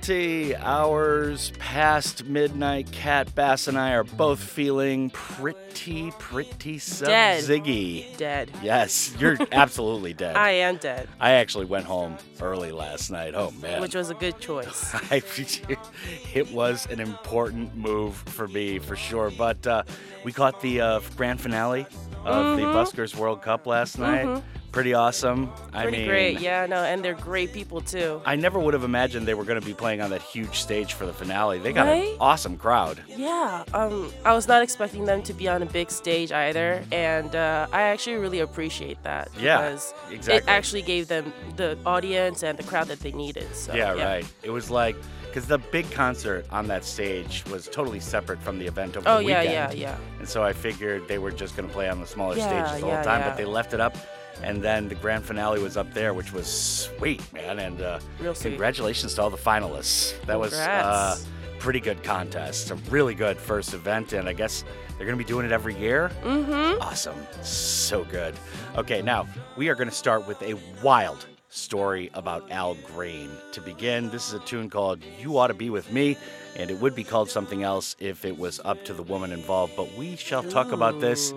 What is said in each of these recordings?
20 hours past midnight. Kat Bass and I are both feeling pretty, pretty sub Dead. ziggy. Dead. Yes, you're absolutely dead. I am dead, I actually went home early last night. Oh man. which was a good choice. I, it was an important move for me for sure. But uh, we caught the uh, grand finale of the Buskers World Cup last night. Pretty awesome. I Pretty mean, great, yeah, no, and they're great people too. I never would have imagined they were going to be playing on that huge stage for the finale. They got an awesome crowd. Yeah, um, I was not expecting them to be on a big stage either, and uh, I actually really appreciate that Yeah, because it actually gave them the audience and the crowd that they needed. So yeah, right. It was like because the big concert on that stage was totally separate from the event over Oh the yeah, weekend. yeah, yeah. yeah. And so I figured they were just going to play on the smaller Yeah, stages the whole time, yeah. but they left it up. And then the grand finale was up there, which was sweet, man. And uh, Real sweet. congratulations to all the finalists. That was uh, pretty good contest. A really good first event, and I guess they're going to be doing it every year. Mm-hmm. Awesome. So good. Okay, now we are going to start with a wild story about Al Green. To begin, this is a tune called You Ought to Be With Me, and it would be called something else if it was up to the woman involved, but we shall talk about this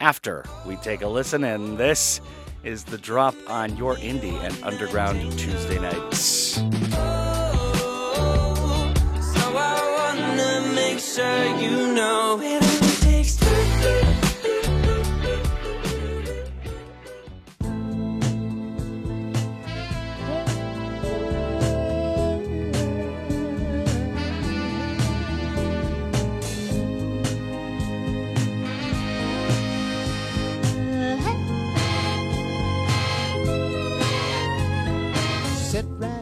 after we take a listen, and this is the drop on your indie and underground Tuesday nights. So it right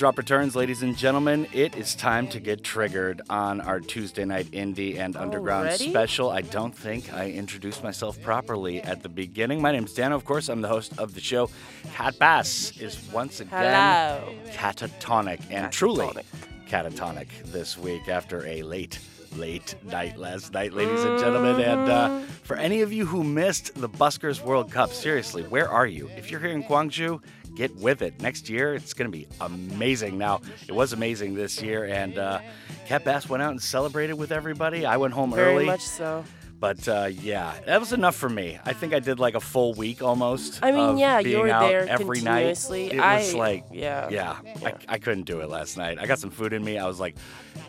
drop returns, ladies and gentlemen. It is time to get triggered on our Tuesday night indie and underground Already? special. I don't think I introduced myself properly at the beginning. My name is Dan, of course. I'm the host of the show. Kat Bass is once again Hello. catatonic and truly Catatonic. catatonic this week after a late late night last night ladies and gentlemen and uh, for any of you who missed the buskers world cup seriously where are you if you're here in gwangju get with it. Next year it's going to be amazing. Now it was amazing this year and uh, Kat Bass went out and celebrated with everybody. I went home Very early. much so. But uh, yeah, that was enough for me. I think I did like a full week almost. I mean, of yeah, you were out there every night. It was I- like, yeah. yeah, Yeah. I, I couldn't do it last night. I got some food in me. I was like,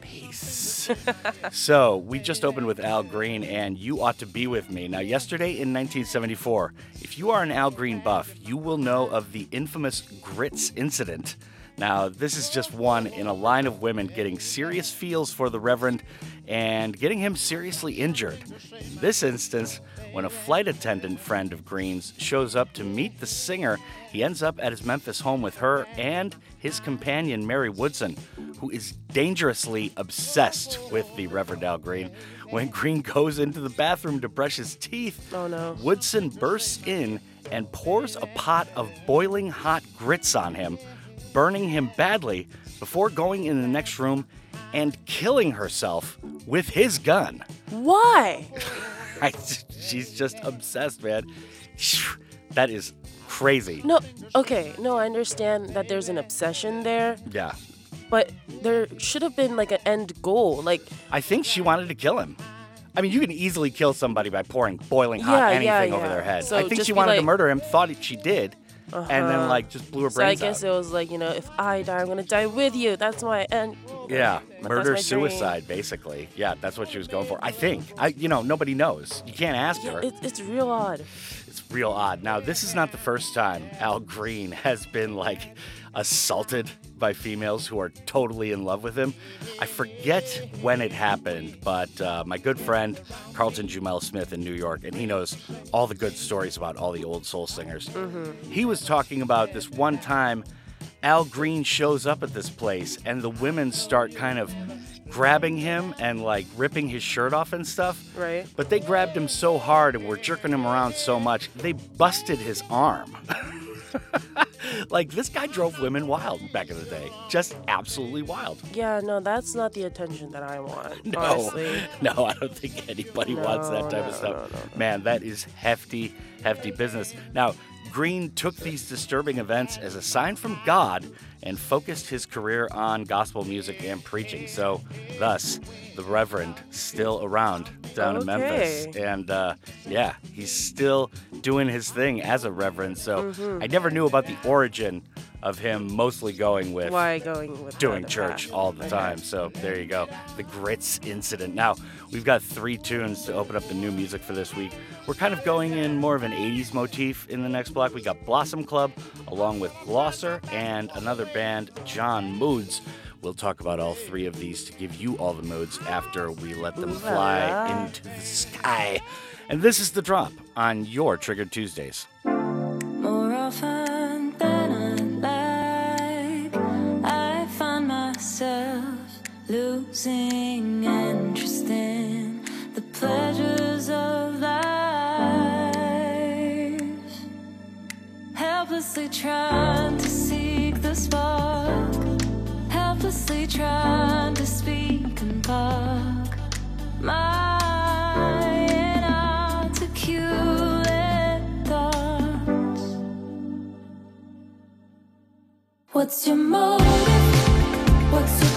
peace. so we just opened with Al Green, and you ought to be with me. Now, yesterday in 1974, if you are an Al Green buff, you will know of the infamous Grits incident. Now, this is just one in a line of women getting serious feels for the Reverend and getting him seriously injured. In this instance, when a flight attendant friend of Green's shows up to meet the singer, he ends up at his Memphis home with her and his companion, Mary Woodson, who is dangerously obsessed with the Reverend Al Green. When Green goes into the bathroom to brush his teeth, Oh, no. Woodson bursts in and pours a pot of boiling hot grits on him, burning him badly before going in the next room and killing herself with his gun. Why? I, she's just obsessed, man. That is crazy. No, okay, no, I understand that there's an obsession there, Yeah. but there should have been like an end goal. Like, I think she wanted to kill him. I mean, you can easily kill somebody by pouring boiling hot Yeah, anything yeah, over their head. So I think she wanted to murder him, thought she did, and then Uh-huh. like just blew her so I guess out. it was like, you know, if I die, I'm gonna die with you. That's my end. Yeah, murder my dream. suicide, basically. Yeah, that's what she was going for. I think. I, you know, nobody knows. You can't ask Yeah, her. it, it's real odd. Real odd. Now, this is not the first time Al Green has been like assaulted by females who are totally in love with him. I forget when it happened, but uh, my good friend Carlton Jumel Smith in New York, and he knows all the good stories about all the old soul singers. He was talking about this one time Al Green shows up at this place, and the women start kind of grabbing him and like ripping his shirt off and stuff. Right. But they grabbed him so hard and were jerking him around so much, they busted his arm. like, this guy drove women wild back in the day. Just absolutely wild. Yeah, no, that's not the attention that I want. No, Honestly. no, I don't think anybody wants that type no, of stuff. no, no, no. Man, that is hefty, hefty business. Now, Green took these disturbing events as a sign from God and focused his career on gospel music and preaching. So, thus, the Reverend still around down in Memphis. And uh, yeah, he's still doing his thing as a Reverend. So, Mm-hmm. I never knew about the origin of him mostly going with Why going with doing church path? all the Okay. time. So there you go. The grits incident. Now, we've got three tunes to open up the new music for this week. We're kind of going in more of an 80s motif in the next block. We got Blossom Club along with Glosser and another band, John Moods. We'll talk about all three of these to give you all the moods after we let them fly into the sky. And this is the drop on your Triggered Tuesdays. More often than I like, I find myself losing the pleasures of life. Helplessly trying to seek the spark, helplessly trying to speak and park my inarticulate thoughts. What's your motive? What's your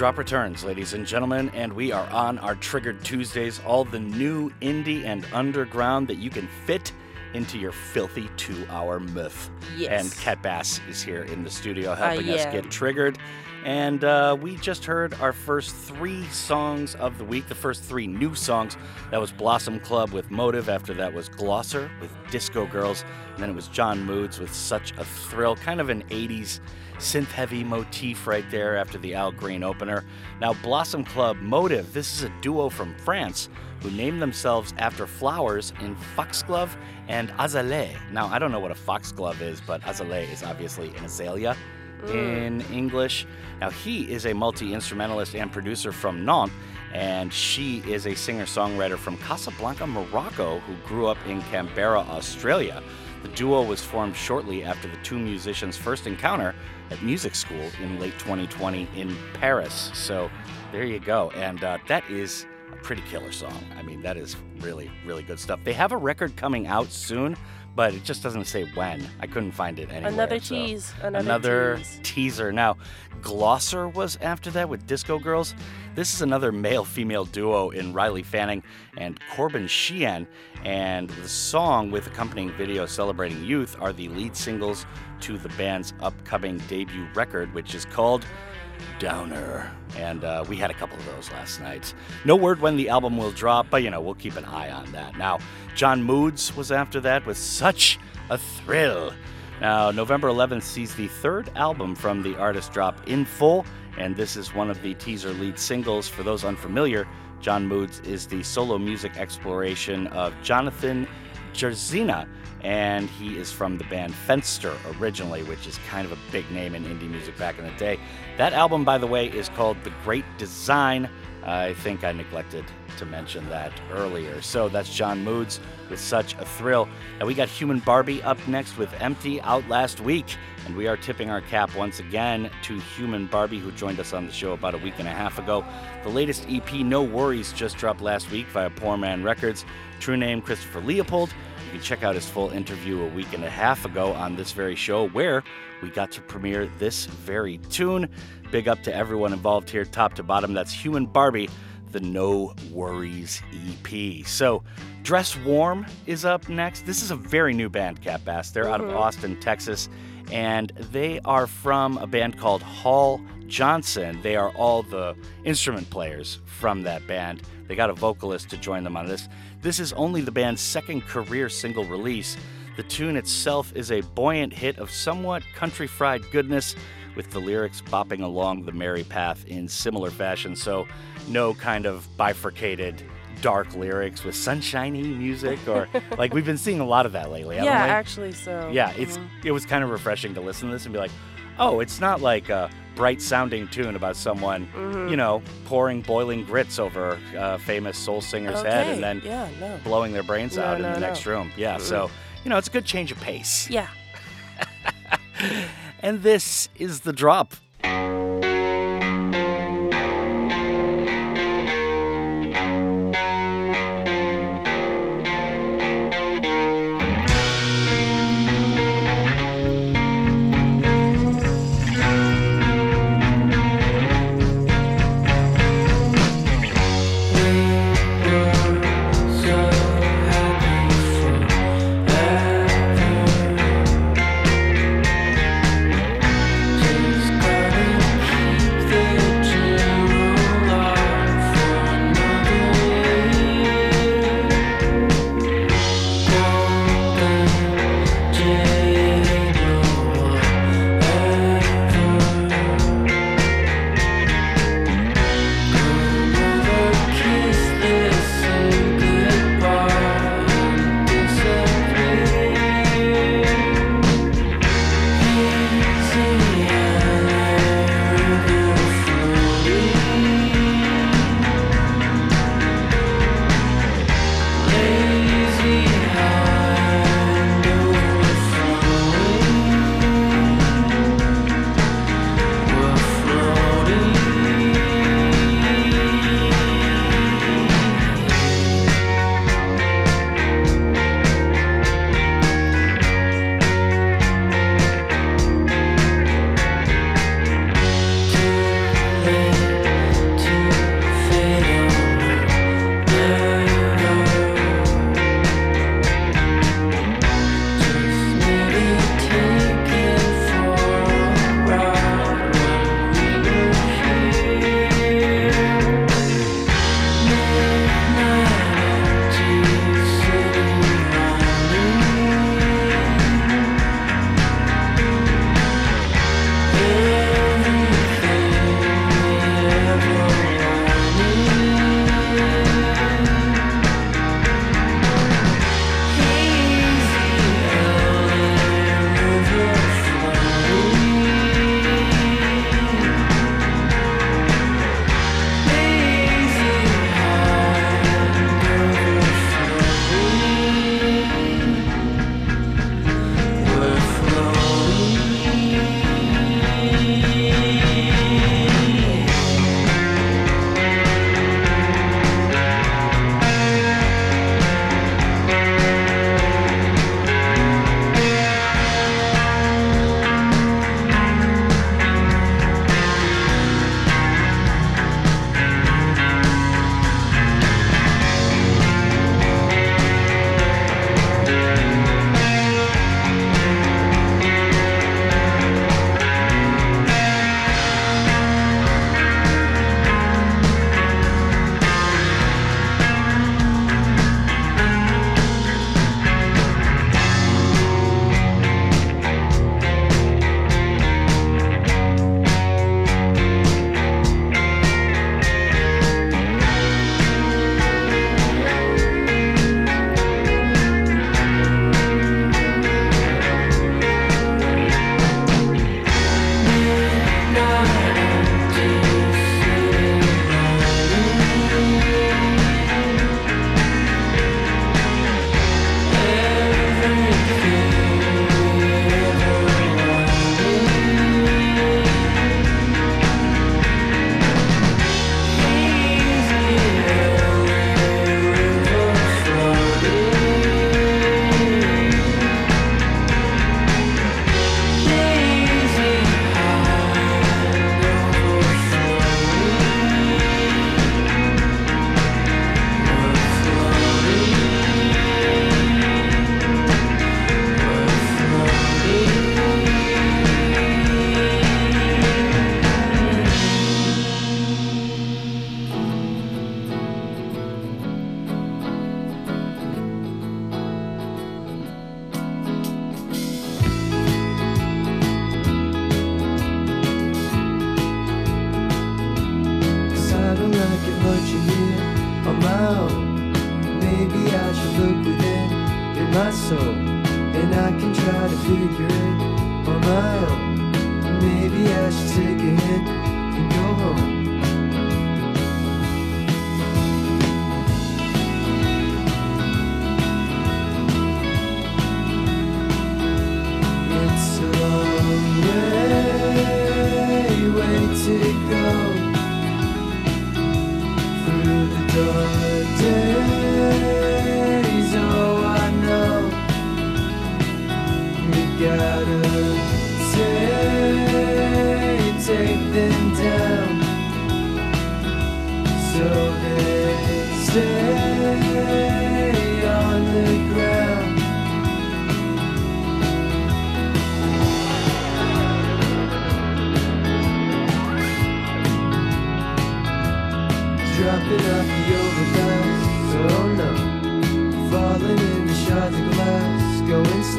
drop returns, ladies and gentlemen, and we are on our Triggered Tuesdays. All the new indie and underground that you can fit into your filthy two hour myth. Yes. And Kat Bass is here in the studio helping us uh, get triggered. And uh, we just heard our first three songs of the week, the first three new songs. That was Blossom Club with Motive. After that was Glosser with Disco Girls. And then it was John Moods with Such a Thrill, kind of an 80s synth heavy motif right there after the Al Green opener. Now, Blossom Club Motive, this is a duo from France who named themselves after flowers in foxglove and azalea. Now, I don't know what a foxglove is, but azalea is obviously an azalea in English. Now, he is a multi instrumentalist and producer from Nantes, and she is a singer songwriter from Casablanca, Morocco, who grew up in Canberra, Australia. The duo was formed shortly after the two musicians' first encounter at music school in late 2020 in Paris. So there you go. And uh, that is a pretty killer song. I mean, that is really, really good stuff. They have a record coming out soon, but it just doesn't say when. I couldn't find it anywhere. Another so- tease. Another, another tease. teaser. Now, Glosser was after that with Disco Girls. This is another male female duo in Riley Fanning and Corbin Sheehan. And the song with accompanying video celebrating youth are the lead singles to the band's upcoming debut record, which is called downer. And uh, we had a couple of those last night. No word when the album will drop, but you know, we'll keep an eye on that. Now, John Moods was after that with such a thrill. Now, November 11th sees the third album from the artist drop in full, and this is one of the teaser lead singles. For those unfamiliar, John Moods is the solo music exploration of Jonathan Jarzyna, and he is from the band Fenster originally, which is kind of a big name in indie music back in the day. That album, by the way, is called The Great Design. I think I neglected to mention that earlier. So that's John Moods with such a thrill. Now we got Human Barbie up next with Empty out last week, and we are tipping our cap once again to Human Barbie, who joined us on the show about a week and a half ago. The latest EP, No Worries, just dropped last week via Poor Man Records. True name Christopher Leopold. You can check out his full interview a week and a half ago on this very show, where we got to premiere this very tune. Big up to everyone involved here, top to bottom. That's Human Barbie, the No Worries EP. So, Dress Warm is up next. This is a very new band, Kat Bass. They're out of mm-hmm. Austin, Texas, and they are from a band called Hall Johnson. They are all the instrument players from that band. They got a vocalist to join them on this. This is only the band's second career single release. The tune itself is a buoyant hit of somewhat country fried goodness, with the lyrics bopping along the merry path in similar fashion. So, no kind of bifurcated dark lyrics with sunshiny music or like we've been seeing a lot of that lately. yeah, actually, so. Yeah, it's mhm. it was kind of refreshing to listen to this and be like, oh, it's not like a bright sounding tune about someone, Mm-hmm. you know, pouring boiling grits over a famous soul singer's head and then yeah, no. blowing their brains No, out in the no. next room. Yeah, so you know, it's a good change of pace. Yeah. And this is the drop.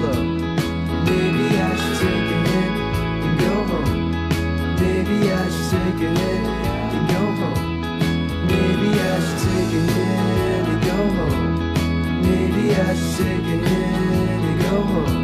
Slow. Maybe I should take a hit and go home. Maybe I should take a hit and go home. Maybe I should take a hit and go home. Maybe I should take a hit and go home.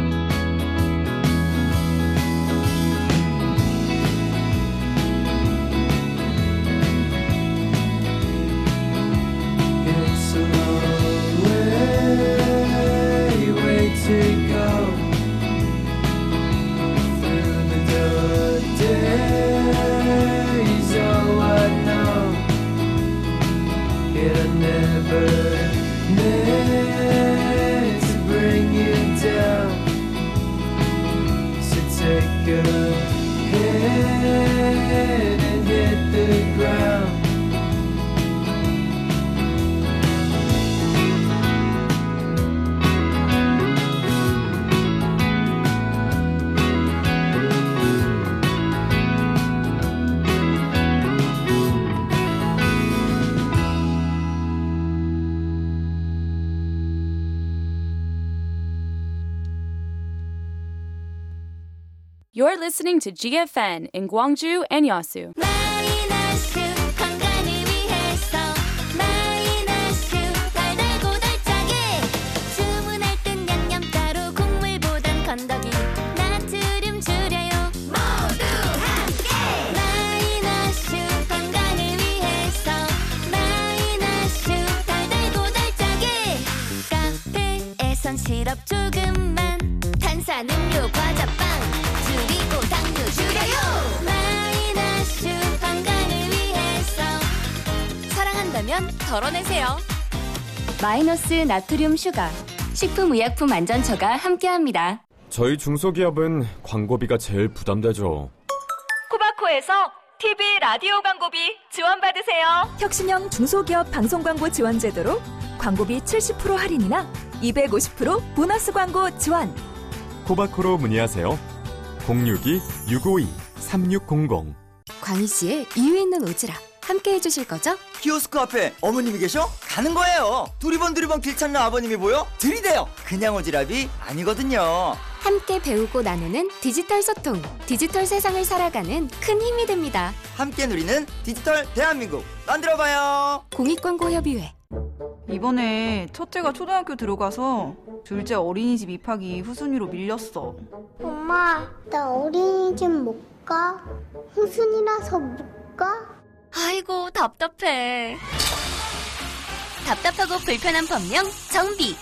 Listening to GFN in Gwangju and Yeosu. 마이너스 나트륨 슈가. 식품의약품안전처가 함께합니다. 저희 중소기업은 광고비가 제일 부담되죠. 코바코에서 TV 라디오 광고비 지원받으세요. 혁신형 중소기업 방송 광고 지원 제도로 광고비 70% 할인이나 250% 보너스 광고 지원. 코바코로 문의하세요. 062-652-3600 광희 씨의 이유 있는 오지랖 함께 해주실 거죠? 키오스크 앞에 어머님이 계셔? 가는 거예요. 두리번 두리번 길 찾는 아버님이 보여? 들이대요. 그냥 오지랖이 아니거든요. 함께 배우고 나누는 디지털 소통, 디지털 세상을 살아가는 큰 힘이 됩니다. 함께 누리는 디지털 대한민국 만들어봐요. 공익광고협의회 이번에 첫째가 초등학교 들어가서 둘째 어린이집 입학이 후순위로 밀렸어. 엄마, 나 어린이집 못 가? 후순이라서 못 가? 아이고 답답해. 답답하고 불편한 법령 정비.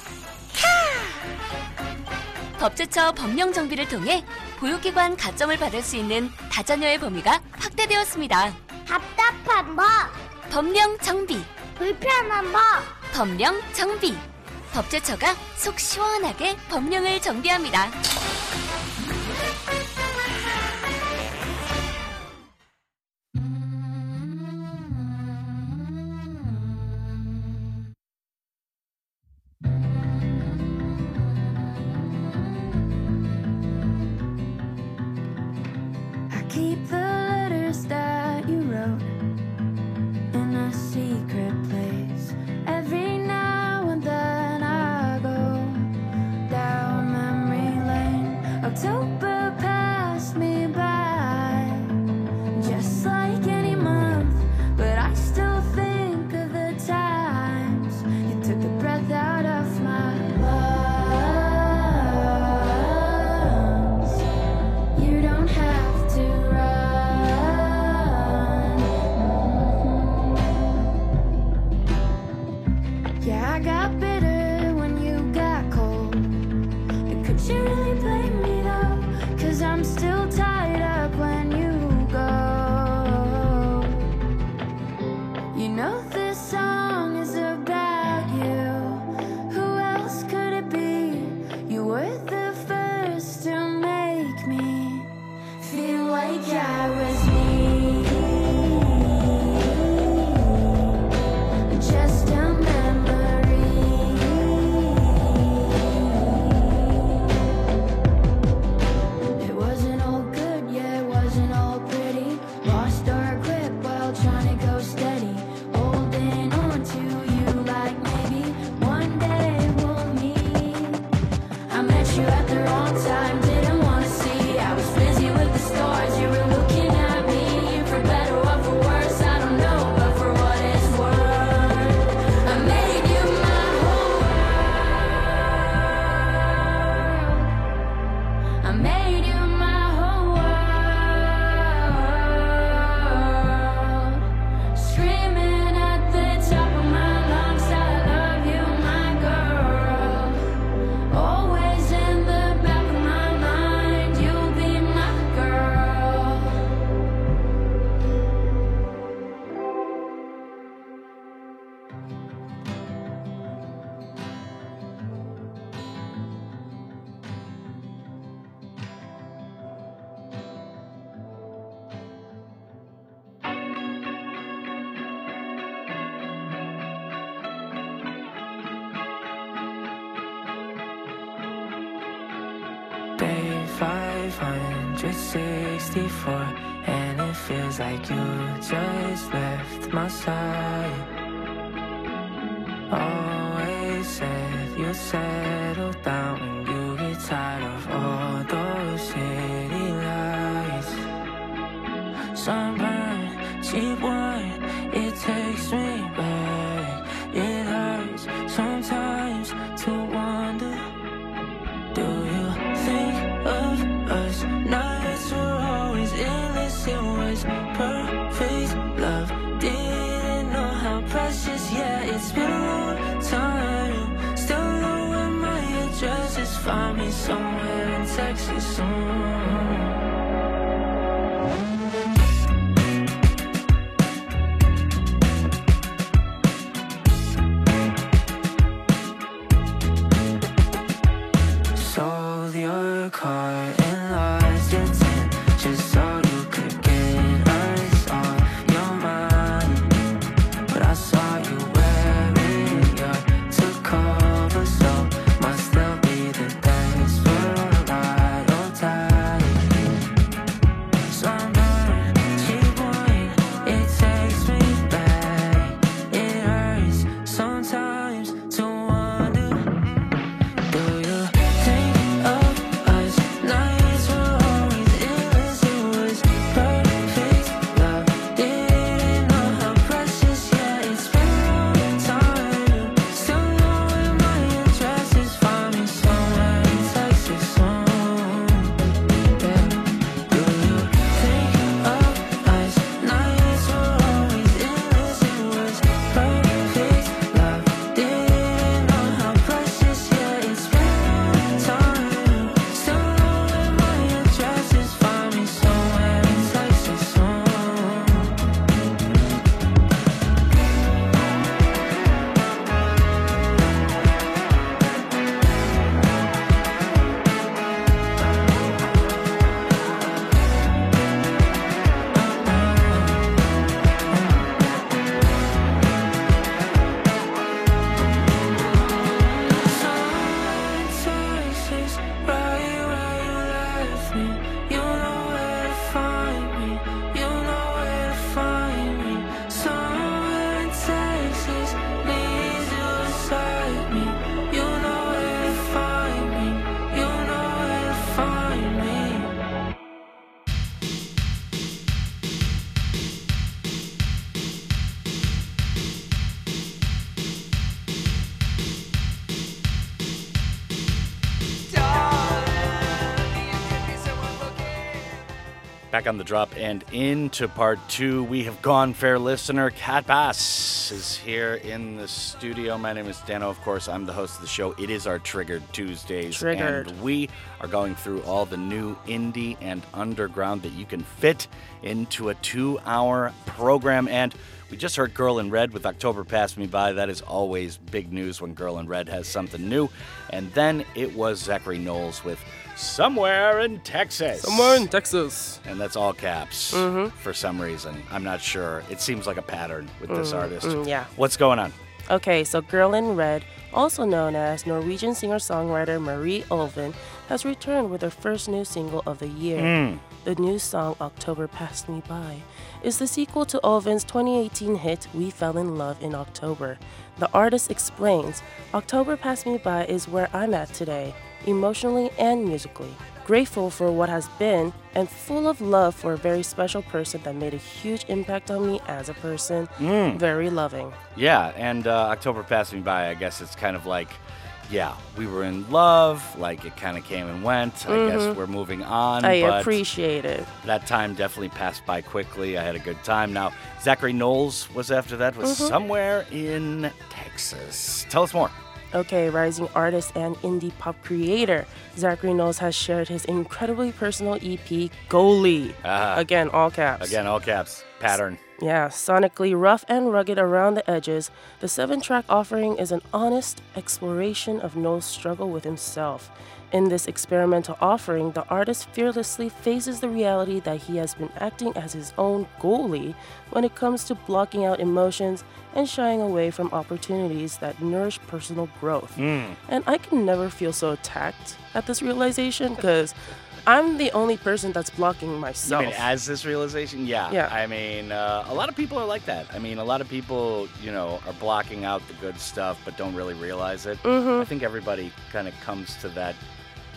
법제처 법령 정비를 통해 보육기관 가점을 받을 수 있는 다자녀의 범위가 확대되었습니다. 답답한 법, 법령 정비, 불편한 법. 법령 정비. 법제처가 속 시원하게 법령을 정비합니다. Your car Back on the drop and into part two, we have gone, fair listener. Kat Bass is here in the studio. My name is Dano, of course. I'm the host of the show. It is our Triggered Tuesdays. Triggered. And we are going through all the new indie and underground that you can fit into a two hour program. And we just heard Girl in Red with October Passed Me By. That is always big news when Girl in Red has something new. And then it was Zachary Knowles with Somewhere in Texas. Somewhere in Texas. And that's all caps Mhm. for some reason. I'm not sure. It seems like a pattern with this Mm, artist. mm, yeah. What's going on? Okay, so Girl in Red, also known as Norwegian singer songwriter Marie Ulven, has returned with her first new single of the year. Mm. The new song, October Passed Me By, is the sequel to Ulven's 2018 hit We Fell in Love in October. The artist explains October Passed Me By is where I'm at today, emotionally and musically. Grateful for what has been and full of love for a very special person that made a huge impact on me as a person. Mm. Very loving. Yeah, and uh, October passing by. I guess it's kind of like, yeah, we were in love. Like it kind of came and went. I guess Mhm. we're moving on. I appreciate it. That time definitely passed by quickly. I had a good time. Now, Zachary Knowles was after that, was Mhm. somewhere in Texas. Tell us more. Okay, rising artist and indie pop creator, Zachary Knowles has shared his incredibly personal EP, Goalie. Ah. Again, all caps. Again, all caps. Pattern. Yeah, sonically rough and rugged around the edges, the seven track offering is an honest exploration of Knowles' struggle with himself. In this experimental offering, the artist fearlessly faces the reality that he has been acting as his own goalie when it comes to blocking out emotions and shying away from opportunities that nourish personal growth. Mm. And I can never feel so attacked at this realization because I'm the only person that's blocking myself. mean as this realization? Yeah. Yeah. I mean, uh, a lot of people are like that. I mean, a lot of people, you know, are blocking out the good stuff but don't really realize it. Mhm. I think everybody kind of comes to that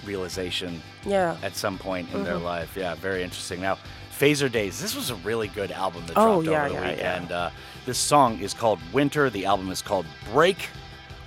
realization Yeah. at some point in their Mhm. life. Yeah, very interesting. Now, Fazerdaze. This was a really good album that Oh, dropped yeah, over the yeah, yeah. weekend. Uh, this song is called Winter. The album is called Break.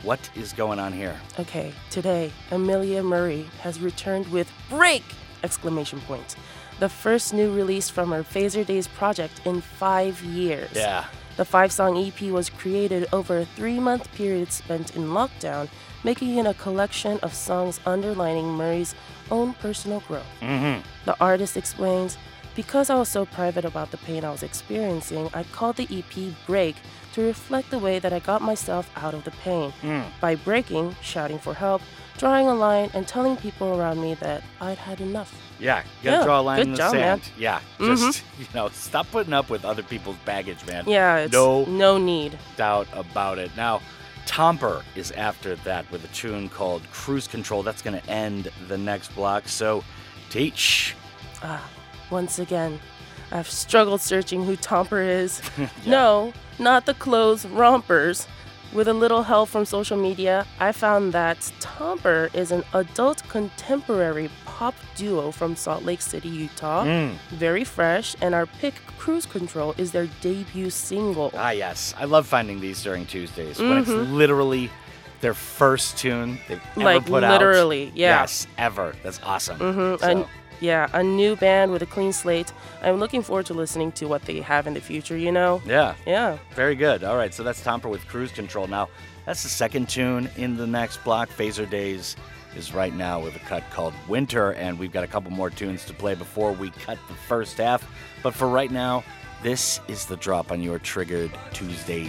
What is going on here? Okay, today Amelia Murray has returned with break exclamation point. The first new release from her Fazerdaze project in 5 years. Yeah. The 5-song EP was created over a 3-month period spent in lockdown, making it a collection of songs underlining Murray's own personal growth. Mm-hmm. The artist explains, because I was so private about the pain I was experiencing, I called the EP Break to reflect the way that I got myself out of the pain. Mm. By breaking, shouting for help, drawing a line, and telling people around me that I'd had enough. Yeah, you gotta Yeah, draw a line in the job, man. sand. Yeah, Mhm. just you know, stop putting up with other people's baggage, man. Yeah, it's no, no need. doubt about it. Now, Tomper is after that with a tune called Cruise Control. That's gonna end the next block. So, teach. Ah, once again, I've struggled searching who Tomper is. No, not the clothes rompers. With a little help from social media, I found that Tomper is an adult contemporary pop duo from Salt Lake City, Utah. Mm. Very fresh, and our pick, Cruise Control, is their debut single. Ah, yes, I love finding these during Tuesdays when it's Mhm. literally their first tune they've ever Like, put out. literally, yeah. Yes, ever. That's awesome. hmm So- yeah, a new band with a clean slate. I'm looking forward to listening to what they have in the future, you know? Yeah. Yeah. Very good. All right, so that's Tomper with Cruise Control. Now, that's the second tune in the next block. Fazerdaze is right now with a cut called Winter, and we've got a couple more tunes to play before we cut the first half. But for right now, this is the drop on your Triggered Tuesdays.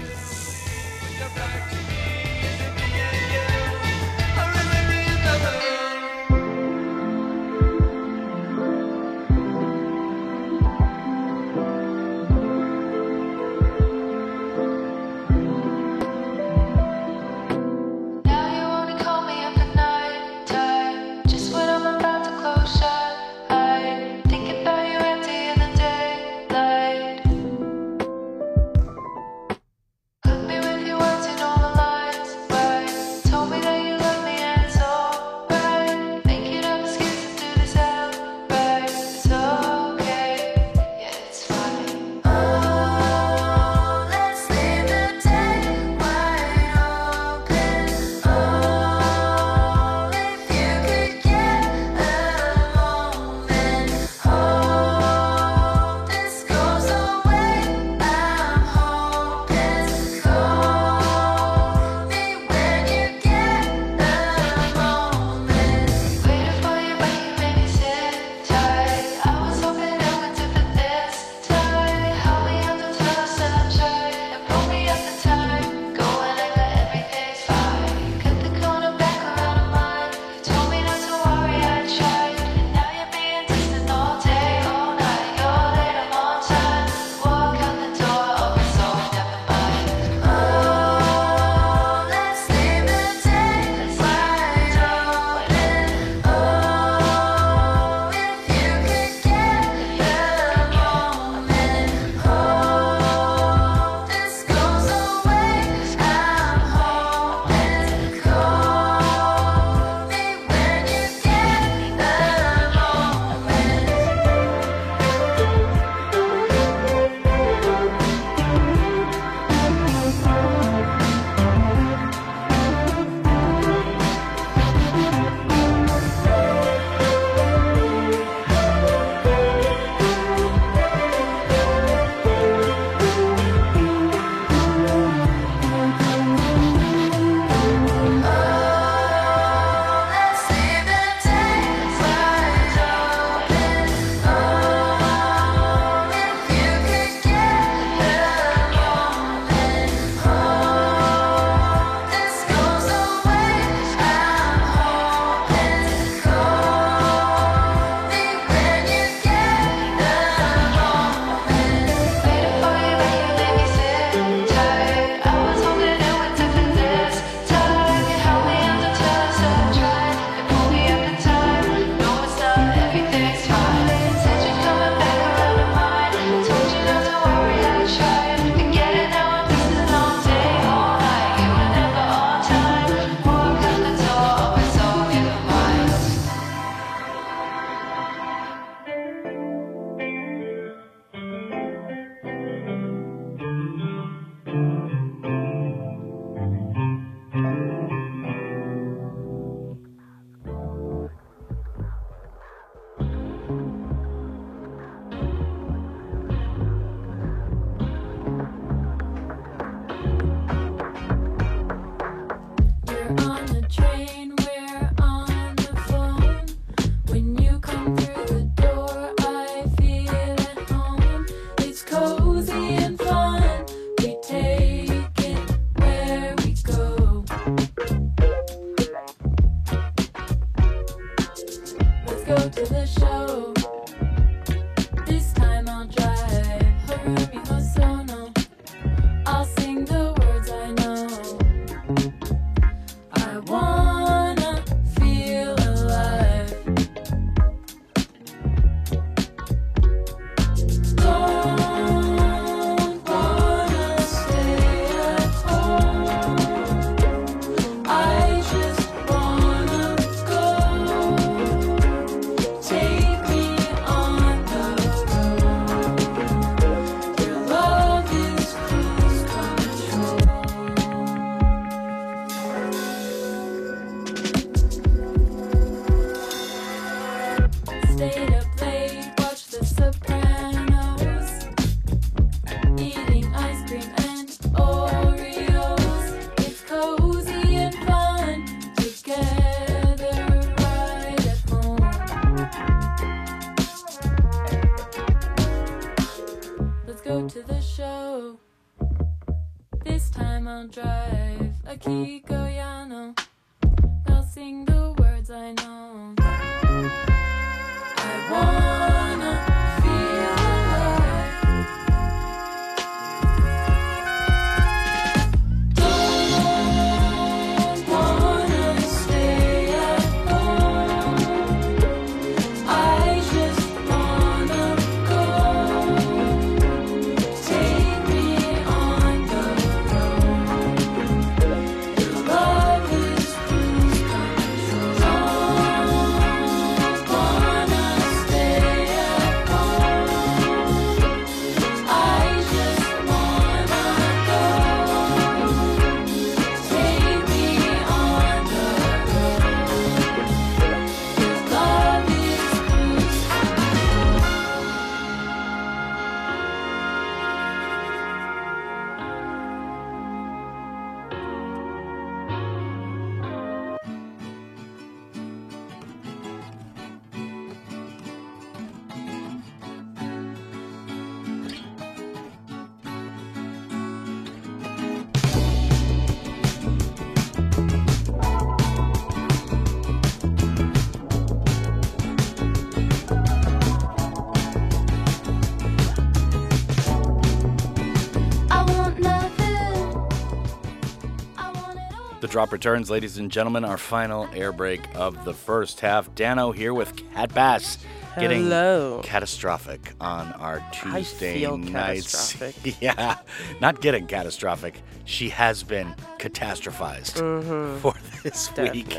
Drive a Kiko Yano. I'll sing the words I know. Drop returns, ladies and gentlemen, our final air break of the first half. Dano here with Kat Bass. Getting Hello. catastrophic on our Tuesday nights. catastrophic. yeah, not getting catastrophic. She has been catastrophized Mhm. for this week.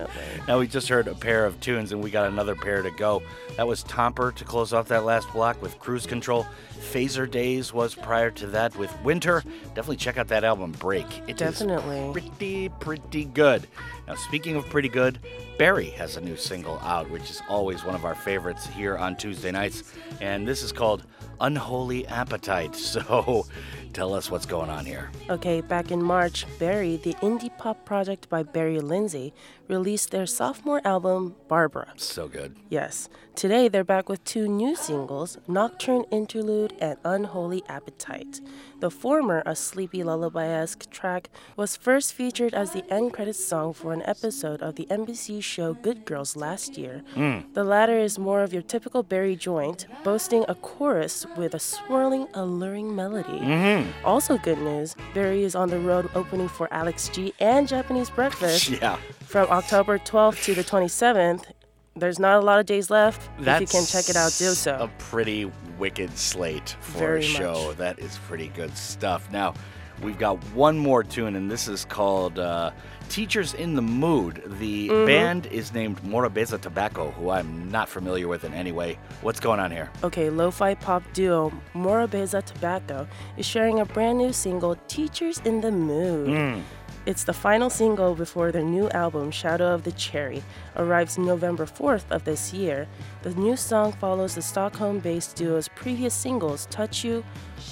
Now we just heard a pair of tunes and we got another pair to go. That was Tomper to close off that last block with Cruise Control. Fazerdaze was prior to that with Winter. Definitely check out that album Break. It is Definitely. pretty pretty good. Now speaking of pretty good, Barrie has a new single out, which is always one of our favorites here on Tuesday nights, and this is called Unholy Appetite. So tell us what's going on here. Okay, back in March, Barrie, the indie pop project by Barrie Lindsay, released their sophomore album, Barbara. So good. Yes. Today, they're back with two new singles Nocturne Interlude and Unholy Appetite. The former, a sleepy lullaby esque track, was first featured as the end credits song for an episode of the NBC show Good Girls last year. Mm. The latter is more of your typical Barrie joint, boasting a chorus with a swirling, alluring melody. Mhm. Also, good news Barrie is on the road opening for Alex G and Japanese Breakfast Yeah. from October 12th to the 27th. There's not a lot of days left. That's if you can check it out, do so. A pretty wicked slate for Very a show. much. That is pretty good stuff. Now, we've got one more tune, and this is called uh, Teachers in the Mood. The Mhm. band is named Morabeza Tobacco, who I'm not familiar with in any way. What's going on here? Okay, lo-fi pop duo Morabeza Tobacco is sharing a brand new single, Teachers in the Mood. Mm. It's the final single before their new album, Shadow of the Cherry, arrives November 4th of this year. The new song follows the Stockholm based duo's previous singles, Touch You,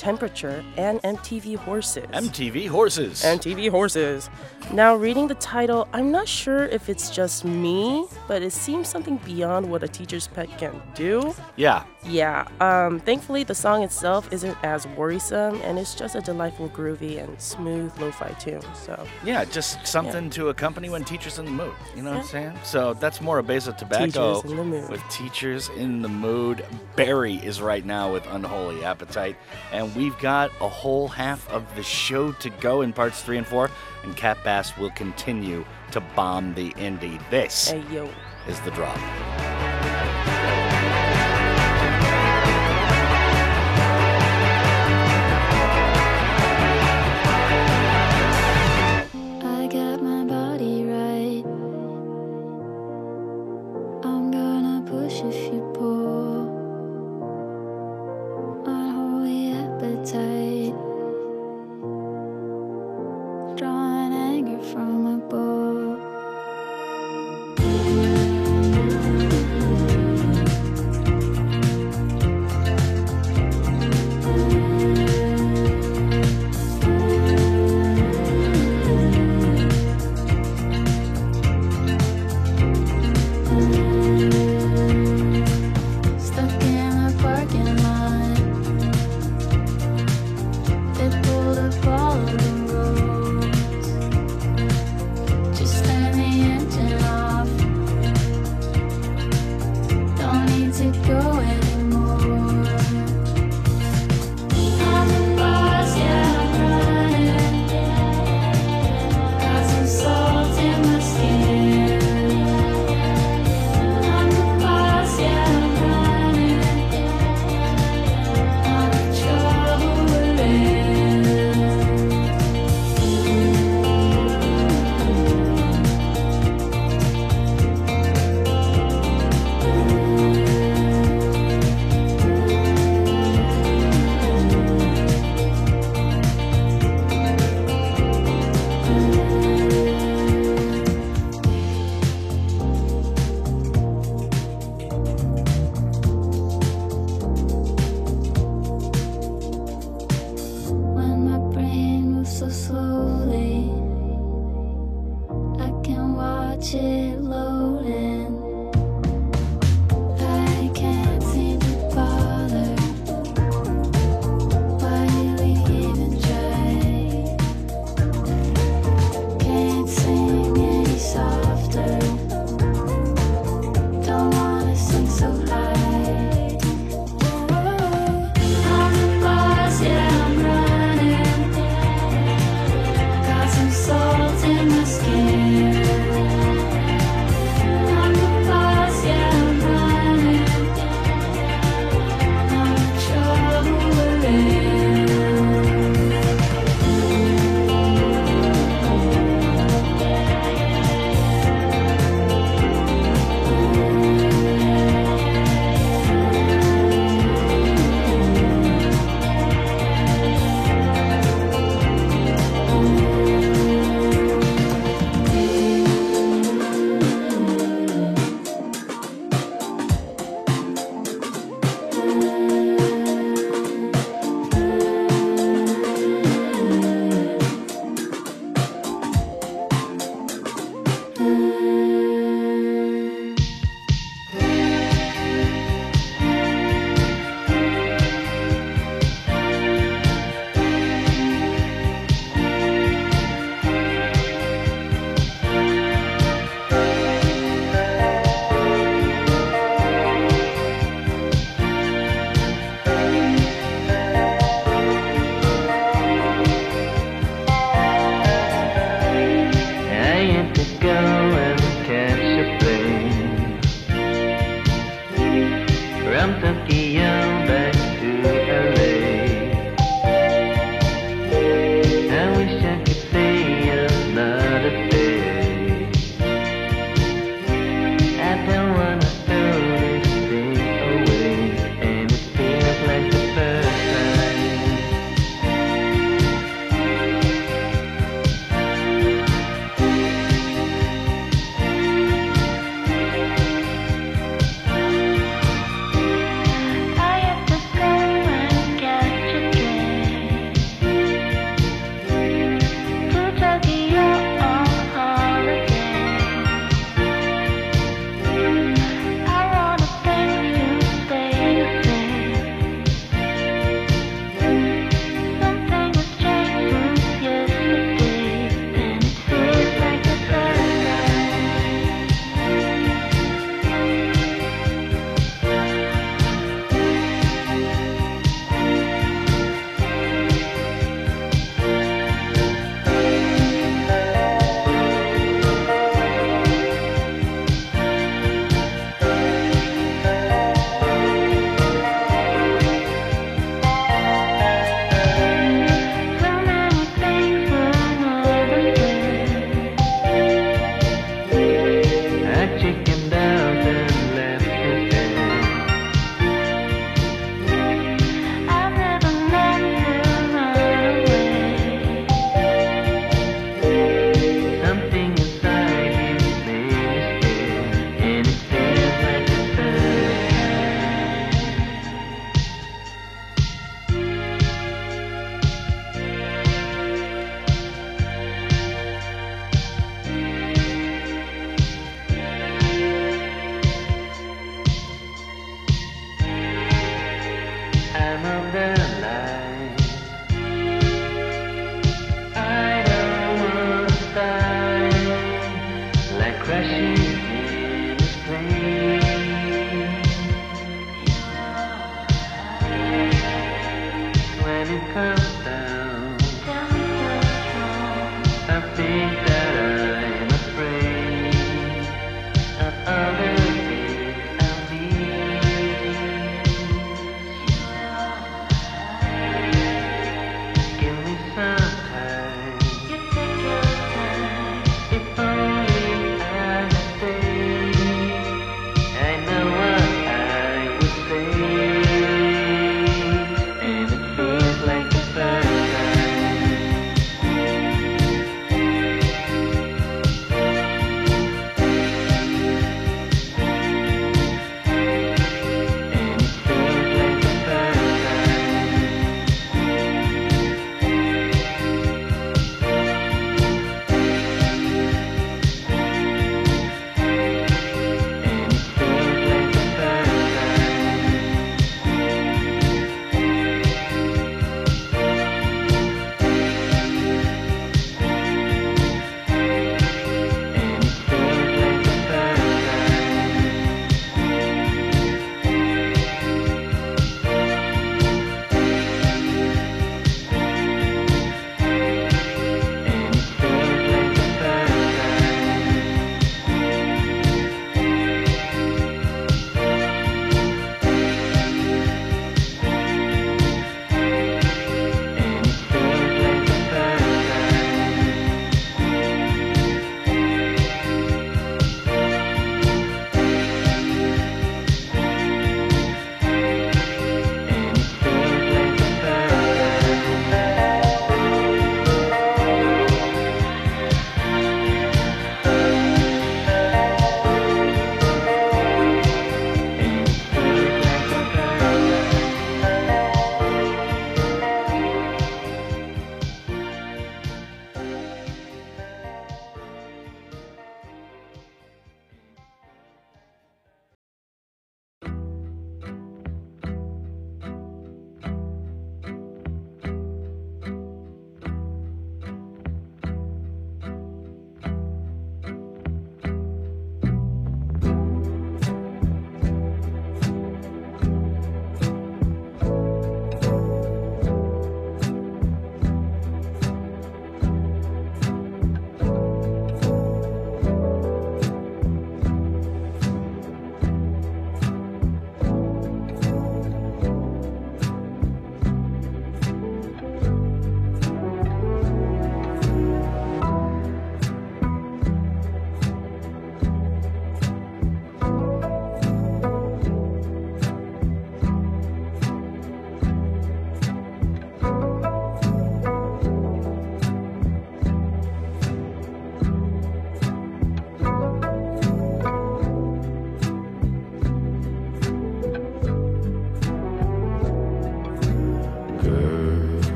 Temperature, and MTV Horses. MTV Horses. MTV Horses. Now, reading the title, I'm not sure if it's just me, but it seems something beyond what a teacher's pet can do. yeah. Yeah, um, thankfully, the song itself isn't as worrisome and it's just a delightful, groovy, and smooth lo fi tune. So, Yeah, just something to accompany when teachers in the mood. You know what I'm saying? So that's Morabeza Tobacco Teachers in the mood. with teachers in the mood. Barrie is right now with Unholy Appetite, and we've got a whole half of the show to go in parts three and four. And Kat Bass will continue to bomb the indie. This hey, is the drop.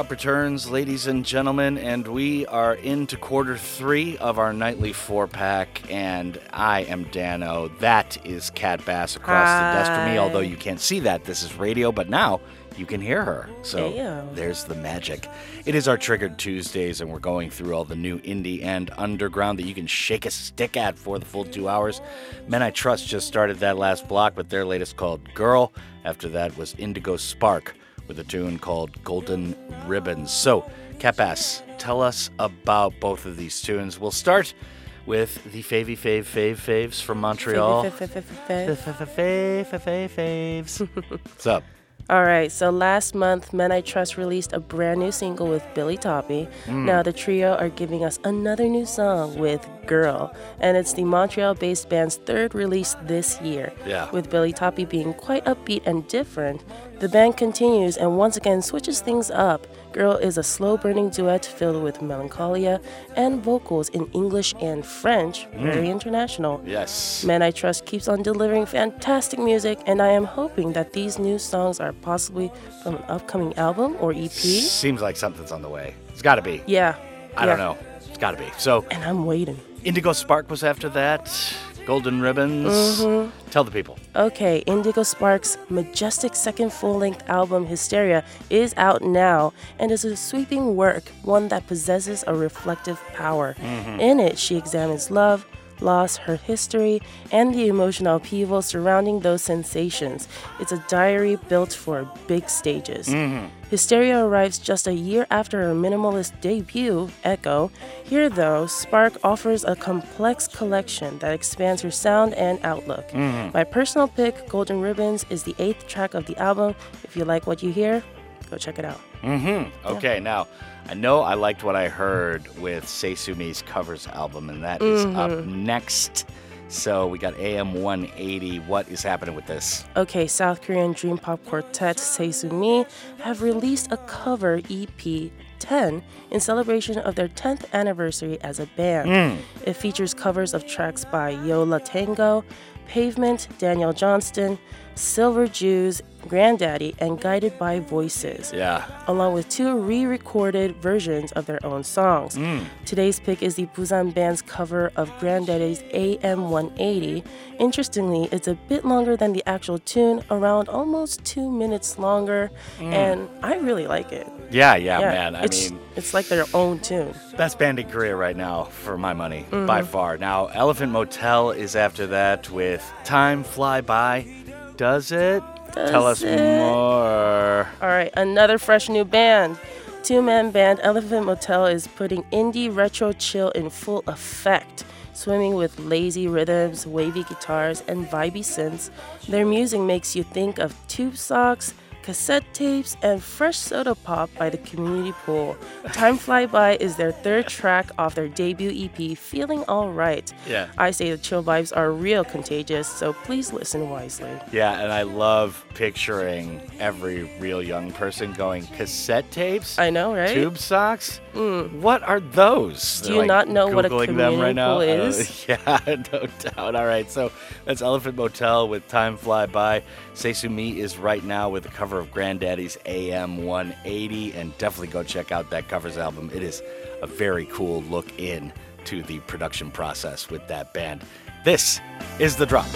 Drop returns, ladies and gentlemen, and we are into quarter three of our nightly four pack. And I am Dano. That is Kat Bass across the desk from me. Although you can't see that, this is radio, but now you can hear her. So Damn. there's the magic. It is our Triggered Tuesdays, and we're going through all the new indie and underground that you can shake a stick at for the full two hours. Men I Trust just started that last block with their latest called Girl. After that was Indigo Sparke with a tune called Golden Ribbons. So, Kat Bass, tell us about both of these tunes. We'll start with the Favy Fave Fave Faves from Montreal. Fave, fave, Fave Fave Faves. What's up? All right, so last month, Men I Trust released a brand new single with Billie Toppy. Mm. Now the trio are giving us another new song with Girl, and it's the Montreal based band's third release this year. Yeah. With Billie Toppy being quite upbeat and different, the band continues and once again switches things up. Girl is a slow burning duet filled with melancholia and vocals in English and French, very Mm. international. Yes. Men I Trust keeps on delivering fantastic music, and I am hoping that these new songs are possibly from an upcoming album or EP. Seems like something's on the way. It's got to be. Yeah. I don't know. It's got to be. So. And I'm waiting. Indigo Sparke was after that. Golden Ribbons. Mhm. Tell the people. Okay, Indigo Sparke's majestic second full length album, Hysteria, is out now and is a sweeping work, one that possesses a reflective power. Mhm. In it, she examines love, loss, her history, and the emotional upheaval surrounding those sensations. It's a diary built for big stages. Mhm. Hysteria arrives just a year after her minimalist debut, Echo. Here, though, Sparke offers a complex collection that expands her sound and outlook. Mhm. My personal pick, Golden Ribbons, is the eighth track of the album. If you like what you hear, go check it out. Mm-hmm. Okay, now I know I liked what I heard with Say Sue Me's covers album, and that is up Mhm. next. So we got AM 180. What is happening with this? Okay, South Korean dream pop quartet Seisumi have released a cover EP 10 in celebration of their 10th anniversary as a band. Mm. It features covers of tracks by Yo La Tengo, Pavement, Daniel Johnston, Silver Jews, Grandaddy, and Guided by Voices. Yeah. Along with two re recorded versions of their own songs. Mm. Today's pick is the Busan Band's cover of Grandaddy's AM 180. Interestingly, it's a bit longer than the actual tune, around almost two minutes longer, Mm. and I really like it. Yeah, yeah, man. I it's, mean, it's like their own tune. best band in Korea right now, for my money, Mhm. by far. Now, Elephant Motel is after that with Time Fly By. Does it? Tell us it? more. All right, another fresh new band. Two man band Elephant Motel is putting indie retro chill in full effect. Swimming with lazy rhythms, wavy guitars, and vibey synths, their music makes you think of tube socks, cassette tapes, and fresh soda pop by the community pool. Time Fly By is their third track off their debut EP, Feeling Alright. Yeah. I say the chill vibes are real contagious, so please listen wisely. Yeah, and I love picturing every real young person going cassette tapes. I know, right? Tube socks. Mm. What are those? Do They're, you like, not know what a Googling them right community now. pool is? yeah, no doubt. All right, so that's Elephant Motel with Time Fly By. Say Sue Me is right now with a cover of Grandaddy's AM 180, and definitely go check out that covers album. It is a very cool look in to the production process with that band. This is the drop.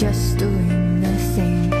Just doing nothing. back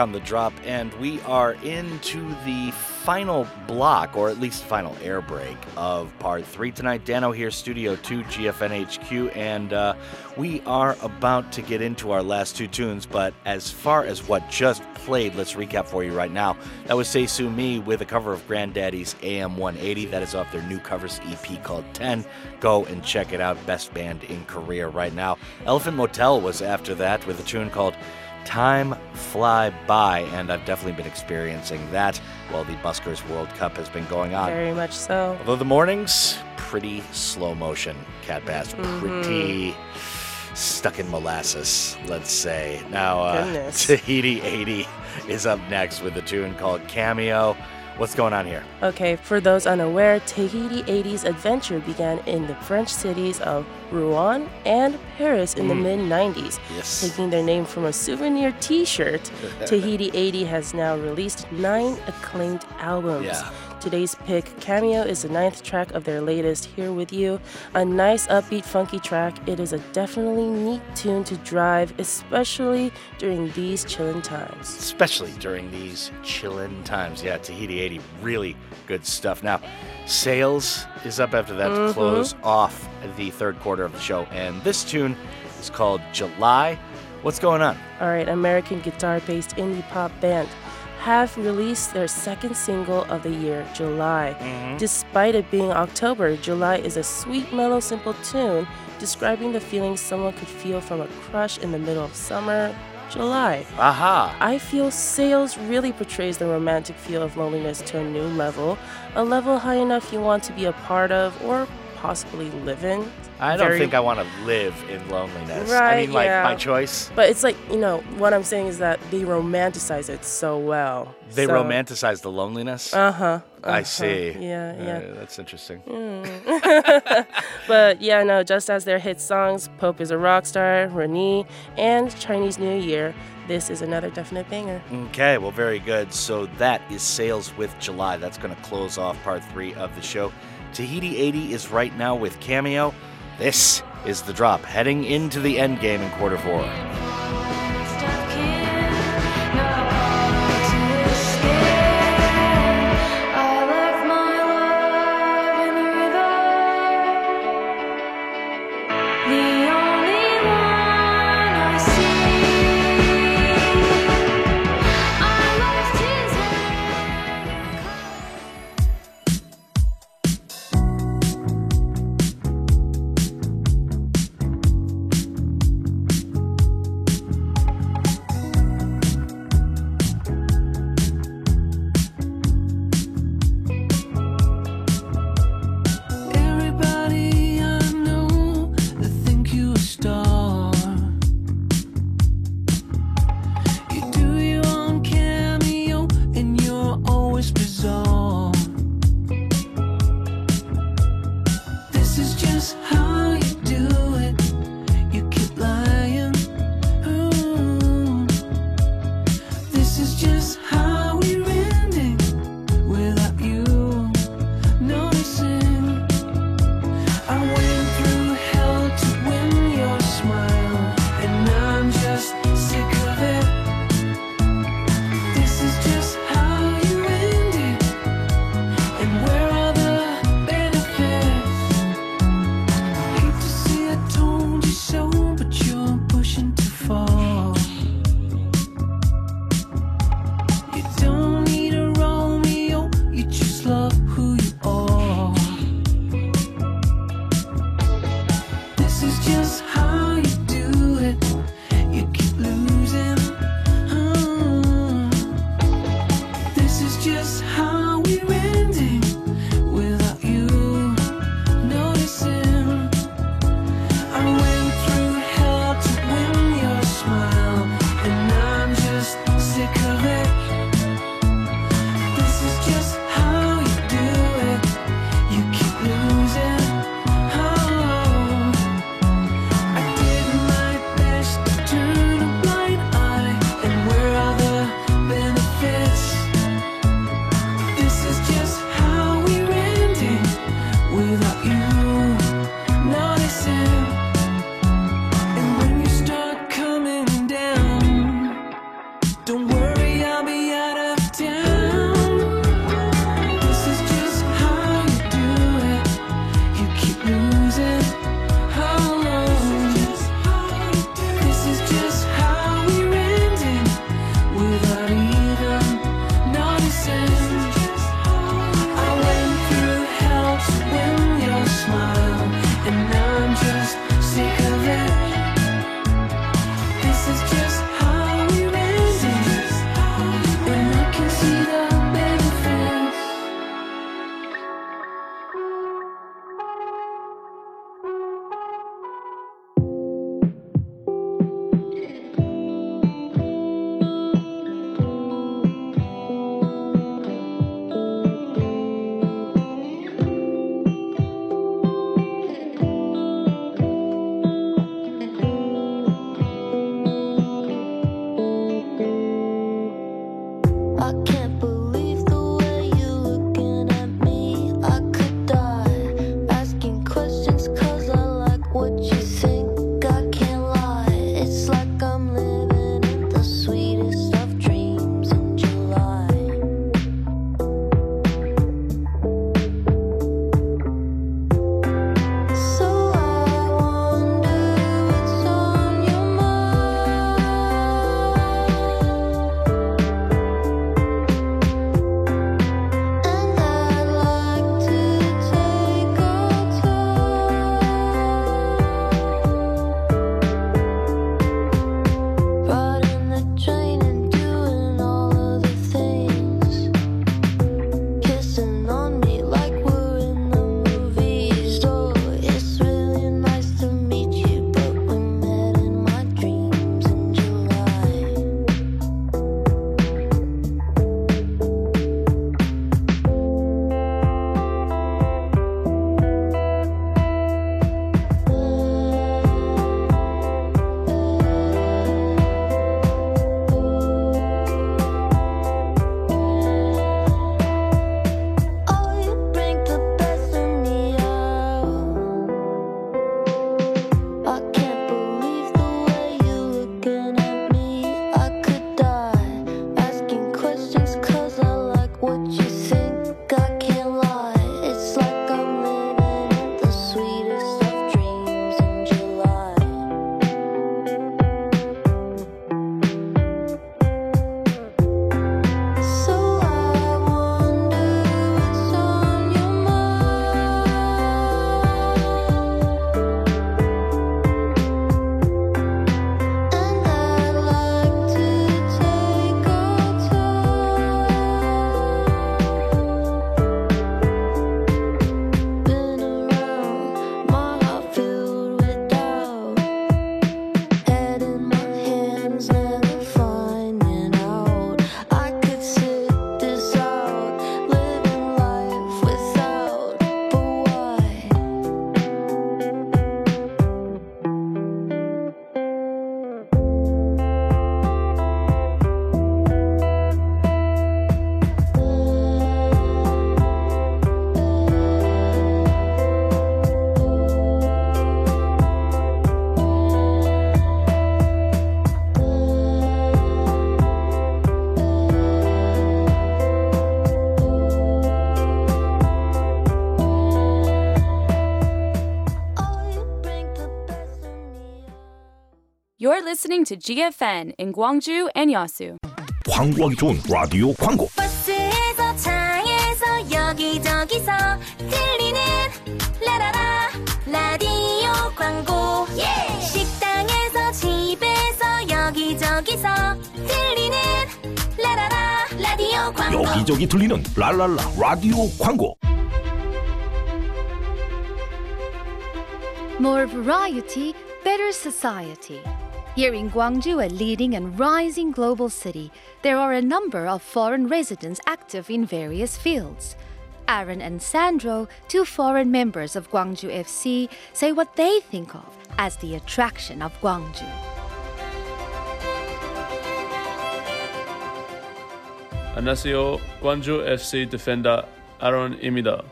on the drop, and we are into the final block, or at least final air break of part three tonight. Dano here, Studio 2, GFNHQ, and uh, we are about to get into our last two tunes. But as far as what just played, let's recap for you right now. That was Say Sue Me with a cover of Grandaddy's AM 180. That is off their new covers EP called 10. Go and check it out. Best band in Korea right now. Elephant Motel was after that with a tune called Time Fly By, and I've definitely been experiencing that while the Buskers World Cup has been going on. Very much so. Although the mornings, pretty slow motion, Kat Bass, Mhm. pretty stuck in molasses, let's say. Now, uh, Tahiti 80 is up next with a tune called Cameo. What's going on here? Okay, for those unaware, Tahiti 80's adventure began in the French cities of Rouen and Paris in the Mm. mid 90s. Yes. Taking their name from a souvenir t shirt, Tahiti 80 has now released nine acclaimed albums. Yeah. Today's pick, Cameo, is the ninth track of their latest, Here With You. A nice, upbeat, funky track. It is a definitely neat tune to drive, especially during these chilling times. especially during these chillin' times. Yeah, Tahiti 80, really good stuff. Now, Sales is up after that to Mhm. close off the third quarter of the show, and this tune is called July. What's going on? All right, American guitar based indie pop band have released their second single of the year, July. Mm-hmm. Despite it being October, July is a sweet, mellow, simple tune describing the feelings someone could feel from a crush in the middle of summer, July. Aha! I feel Sales really portrays the romantic feel of loneliness to a new level, a level high enough you want to be a part of or possibly live in. I don't think I want to live in loneliness. Right, I mean, like, yeah. my choice. But it's like, you know, what I'm saying is that they romanticize it so well. They So- romanticize the loneliness? Uh-huh, I uh-huh. see. Yeah, yeah. Uh, that's interesting. Mm. but yeah, no, just as their hit songs, Pope is a Rock Star, Renee, and Chinese New Year, this is another definite banger. Okay, well, very good. So that is Sales with July. That's going to close off part three of the show. Tahiti 80 is right now with Cameo. This is the drop, heading into the end game in quarter four. You're listening to GFN in Gwangju and Yasu. 광고하기 좋은 라디오 광고 버스에서 차에서 여기저기서 들리는 라라라 라디오 광고 식당에서 집에서 여기저기서 들리는 라라라 라디오 광고 여기저기 들리는 랄랄라 라디오 광고 More variety, better society. Here in Gwangju, a leading and rising global city, there are a number of foreign residents active in various fields. Aaron and Sandro, two foreign members of Gwangju FC, say what they think of as the attraction of Gwangju. Anasio, Gwangju FC defender Aaron Imida.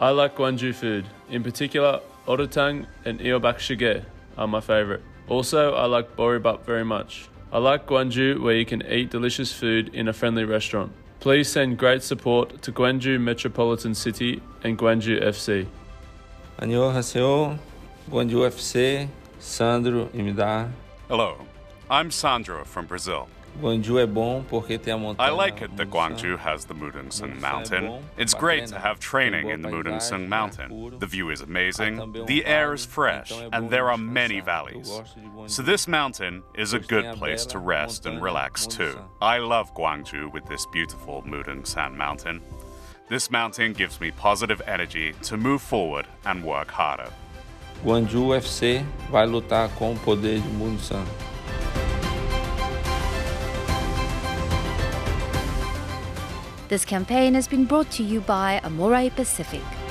I like Gwangju food, in particular, orotang and eobak shige are my favorite. Also, I like boribap very much. I like Gwangju where you can eat delicious food in a friendly restaurant. Please send great support to Gwangju Metropolitan City and Gwangju FC. 안녕하세요. Gwangju FC Sandro입니다. Hello, I'm Sandro from Brazil. Gwangju é bom porque tem a montanha. I like it that Gwangju has the Mudeungsan Mountain. It's great to have training in the Mudeungsan Mountain. The view is amazing, ah, um the air is fresh, and there are many valleys. So this mountain is a good place to rest and relax too. I love Gwangju with this beautiful Mudeungsan Mountain. This mountain gives me positive energy to move forward and work harder. Gwangju FC vai lutar com o poder de Munsan. This campaign has been brought to you by Amorepacific.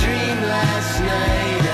Dream last night.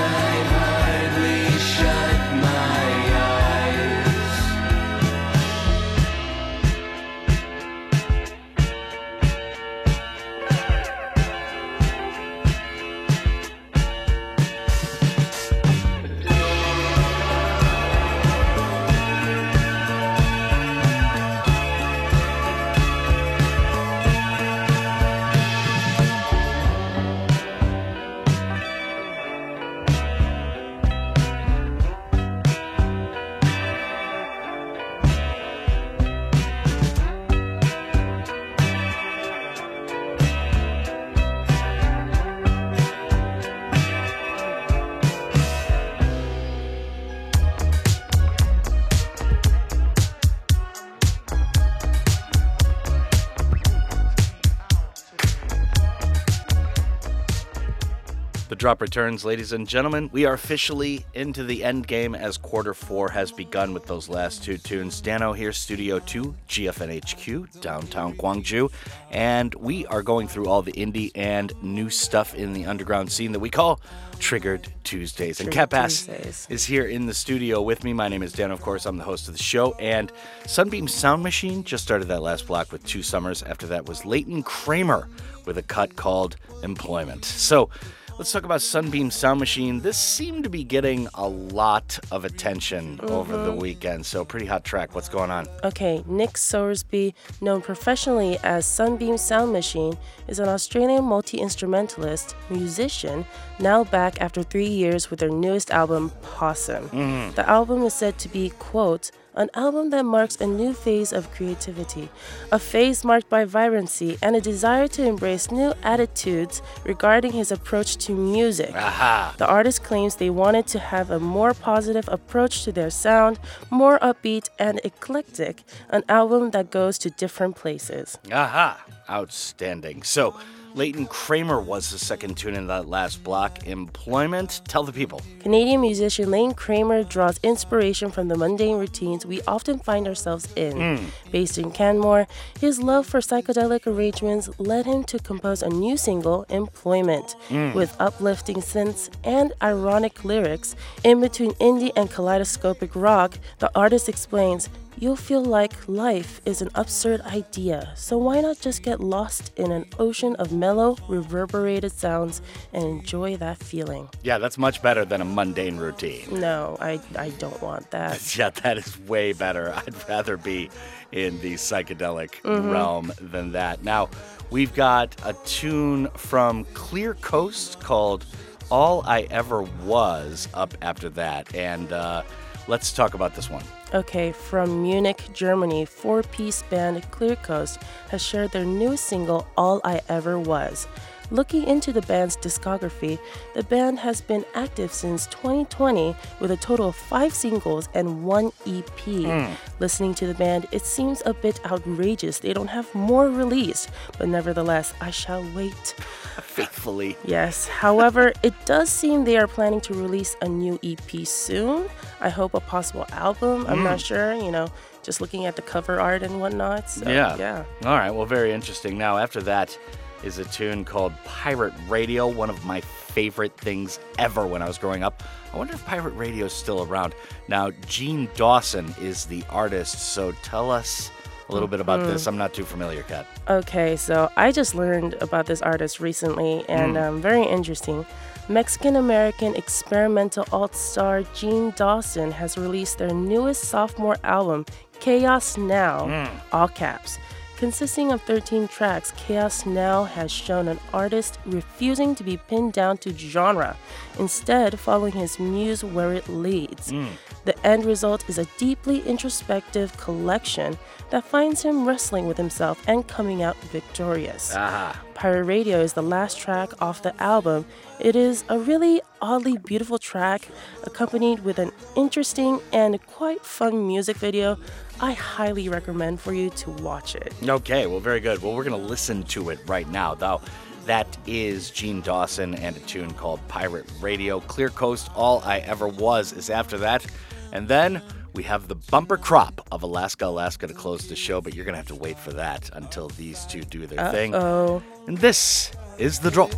Drop returns, ladies and gentlemen. We are officially into the end game as quarter four has begun with those last two tunes. Dano here, Studio 2, GFNHQ, downtown Gwangju. And we are going through all the indie and new stuff in the underground scene that we call Triggered Tuesdays. And Triggered Tuesdays. is here in the studio with me. My name is Dan, of course. I'm the host of the show. And Sunbeam Sound Machine just started that last block with two summers. After that was Layten Kramer with a cut called Employment. So let's talk about Sunbeam Sound Machine. This seemed to be getting a lot of attention over the Mhm. weekend. So pretty hot track. What's going on? Okay, Nick Sowersby, known professionally as Sunbeam Sound Machine, is an Australian multi instrumentalist, musician, now back after three years with their newest album, Possum. Mhm. The album is said to be, quote, an album that marks a new phase of creativity, a phase marked by vibrancy and a desire to embrace new attitudes regarding his approach to music. Aha. The artist claims they wanted to have a more positive approach to their sound, more upbeat and eclectic, an album that goes to different places. Aha! Outstanding. So, Layten Kramer was the second tune in that last block. Employment. Tell the people. Canadian musician Lane Kramer draws inspiration from the mundane routines we often find ourselves in. Mm. Based in Canmore, his love for psychedelic arrangements led him to compose a new single, Employment, Mm. with uplifting synths and ironic lyrics. In between indie and kaleidoscopic rock, the artist explains, You'll feel like life is an absurd idea, so why not just get lost in an ocean of mellow, reverberated sounds and enjoy that feeling? Yeah, that's much better than a mundane routine. No, I, I don't want that. Yeah, that is way better. I'd rather be in the psychedelic Mhm. realm than that. Now, we've got a tune from Clear Coast called All I Ever Was up after that. And uh, let's talk about this one. Okay, from Munich, Germany, four piece band Clear Coast has shared their newest single, All I Ever Was. Looking into the band's discography, the band has been active since 2020 with a total of five singles and one EP. Mm. Listening to the band, it seems a bit outrageous they don't have more released, but nevertheless, I shall wait. Faithfully. Yes, however, it does seem they are planning to release a new EP soon. I hope a possible album. I'm not Mm. sure, you know, just looking at the cover art and whatnot. So, yeah. yeah. All right. Well, very interesting. Now, after that is a tune called Pirate Radio, one of my favorite things ever when I was growing up. I wonder if pirate radio is still around. Now, Jean Dawson is the artist, so tell us a little bit about Mhm. this. I'm not too familiar, Kat. Okay, so I just learned about this artist recently and Mm. um, very interesting. Mexican American experimental alt star Jean Dawson has released their newest sophomore album, Chaos Now, Mm. all caps. Consisting of 13 tracks, Chaos Now has shown an artist refusing to be pinned down to genre, instead, following his muse where it leads. Hmm. The end result is a deeply introspective collection that finds him wrestling with himself and coming out victorious. Aha. Pirate Radio is the last track off the album. It is a really oddly beautiful track, accompanied with an interesting and quite fun music video. I highly recommend for you to watch it. Okay, well, very good. Well, we're going to listen to it right now, though. That is Jean Dawson and a tune called Pirate Radio. Clear Coast, All I Ever Was is after that. And then we have the bumper crop of Alaska, Alaska to close the show, but you're going to have to wait for that until these two do their thing. Uh-oh. And this is the drop.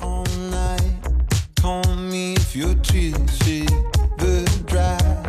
all night. Call me if your tears ever dry.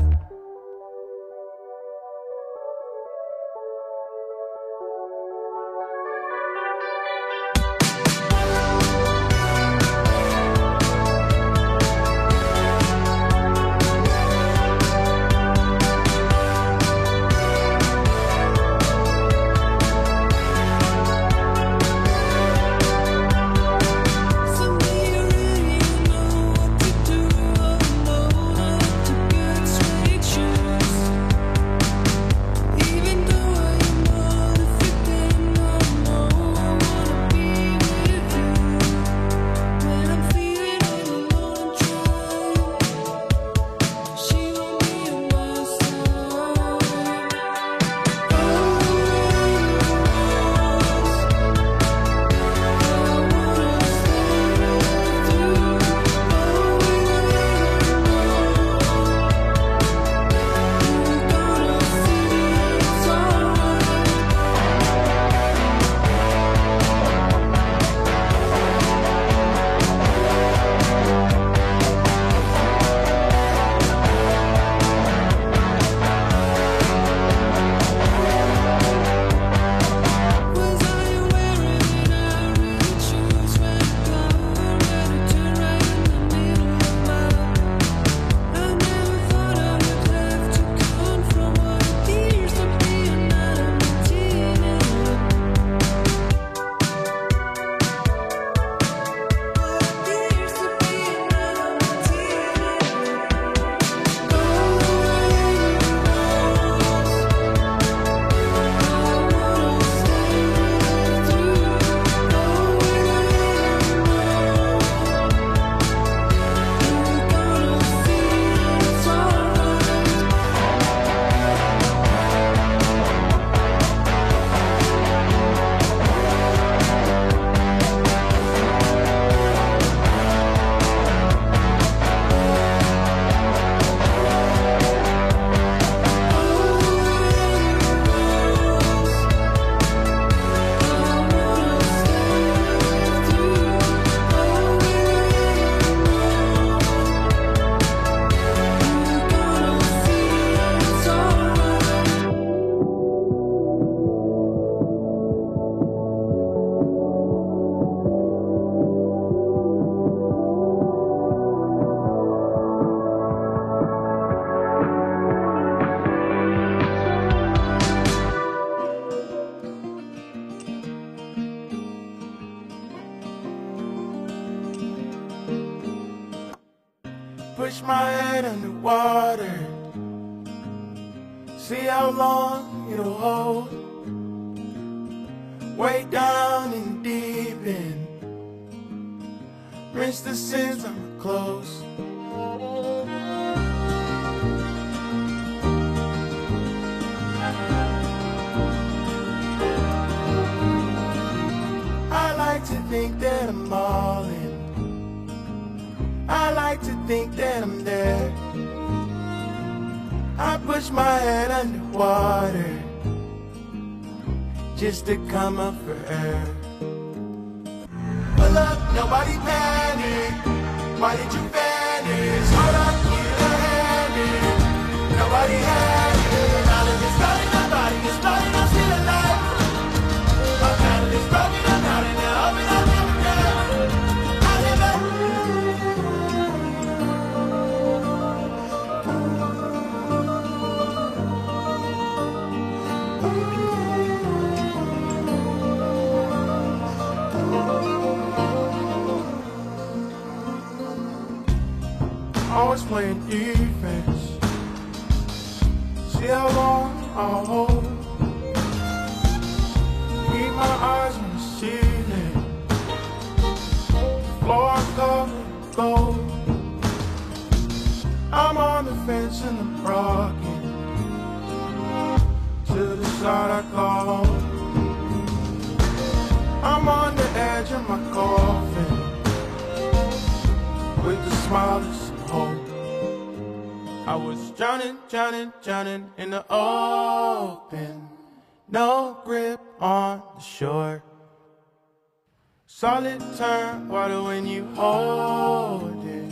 Solid turn water when you hold it.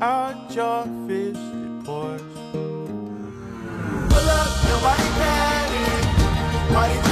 Out your fist it pours. Pull up, nobody panic. Why did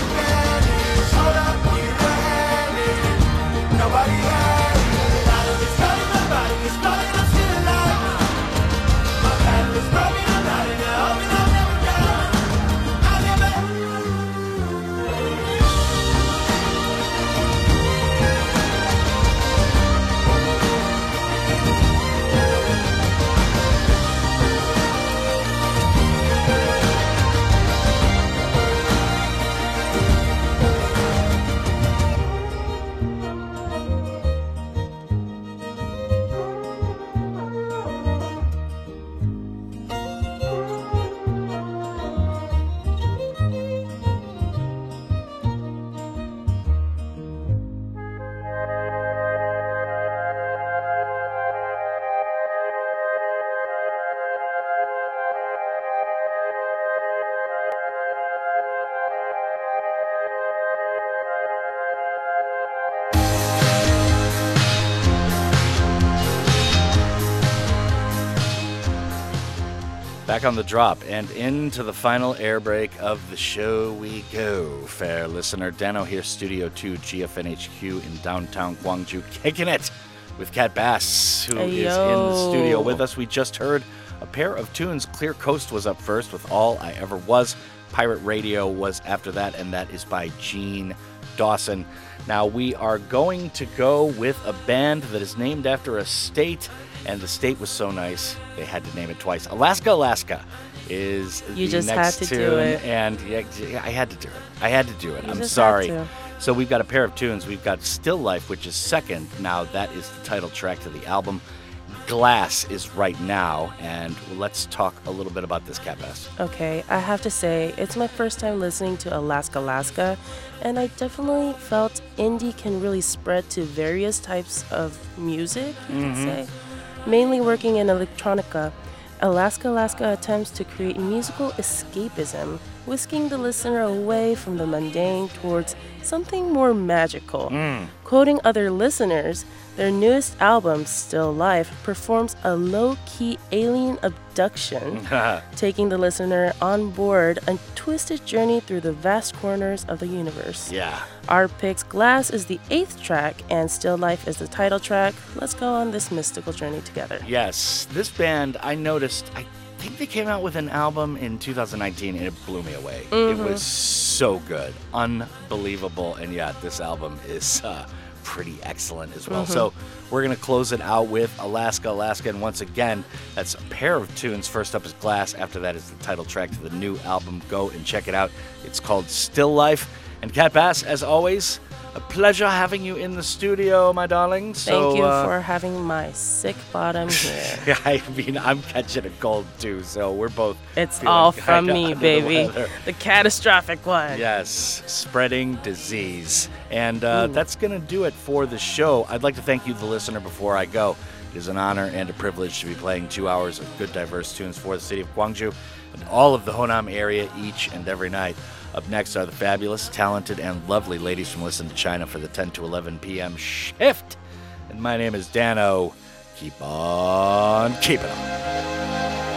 Back on the drop and into the final air break of the show we go. Fair listener, Dano here, Studio 2, GFNHQ in downtown Gwangju, kicking it with Kat Bass, who is Hey, in the studio with us. We just heard a pair of tunes. Clear Coast was up first with All I Ever Was. Pirate Radio was after that, and that is by Jean Dawson. Now we are going to go with a band that is named after a state, and the state was so nice they had to name it twice. Alaska, Alaska is You the just had next to do tune, it. and yeah, I had to do it. I had to do it. You I'm sorry. So we've got a pair of tunes. We've got Still Life, which is second. Now that is the title track to the album. Glass is right now, and let's talk a little bit about this Kat Bass. Okay, I have to say, it's my first time listening to ALASKALASKA, and I definitely felt indie can really spread to various types of music, you Mhm. can say. Mainly working in electronica, ALASKALASKA attempts to create musical escapism, whisking the listener away from the mundane towards something more magical. Hmm. Quoting other listeners, their newest album, Still Life, performs a low key alien abduction, taking the listener on board a twisted journey through the vast corners of the universe. Yeah. Our picks Glass is the eighth track, and Still Life is the title track. Let's go on this mystical journey together. Yes, this band, I noticed, I think they came out with an album in 2019 and it blew me away. It Mhm. was so good, unbelievable, and yeah, this album is uh, pretty excellent as well. Mhm. So we're going to close it out with Alaska, Alaska, and once again, that's a pair of tunes. First up is Glass, after that is the title track to the new album. Go and check it out. It's called Still Life. And Kat Bass, as always, a pleasure having you in the studio, my darling. So, Thank you uh, for having my sick bottom here. I mean, I'm catching a cold too, so we're both. It's all from me, under the baby. The catastrophic one. Yes, spreading disease. And uh, that's going to do it for the show. I'd like to thank you, the listener, before I go. It is an honor and a privilege to be playing two hours of good, diverse tunes for the city of Gwangju and all of the Honam area each and every night. Up next are the fabulous, talented, and lovely ladies from Listen to China for the 10 to 11 p.m. shift. And my name is Dano. keep on keeping on.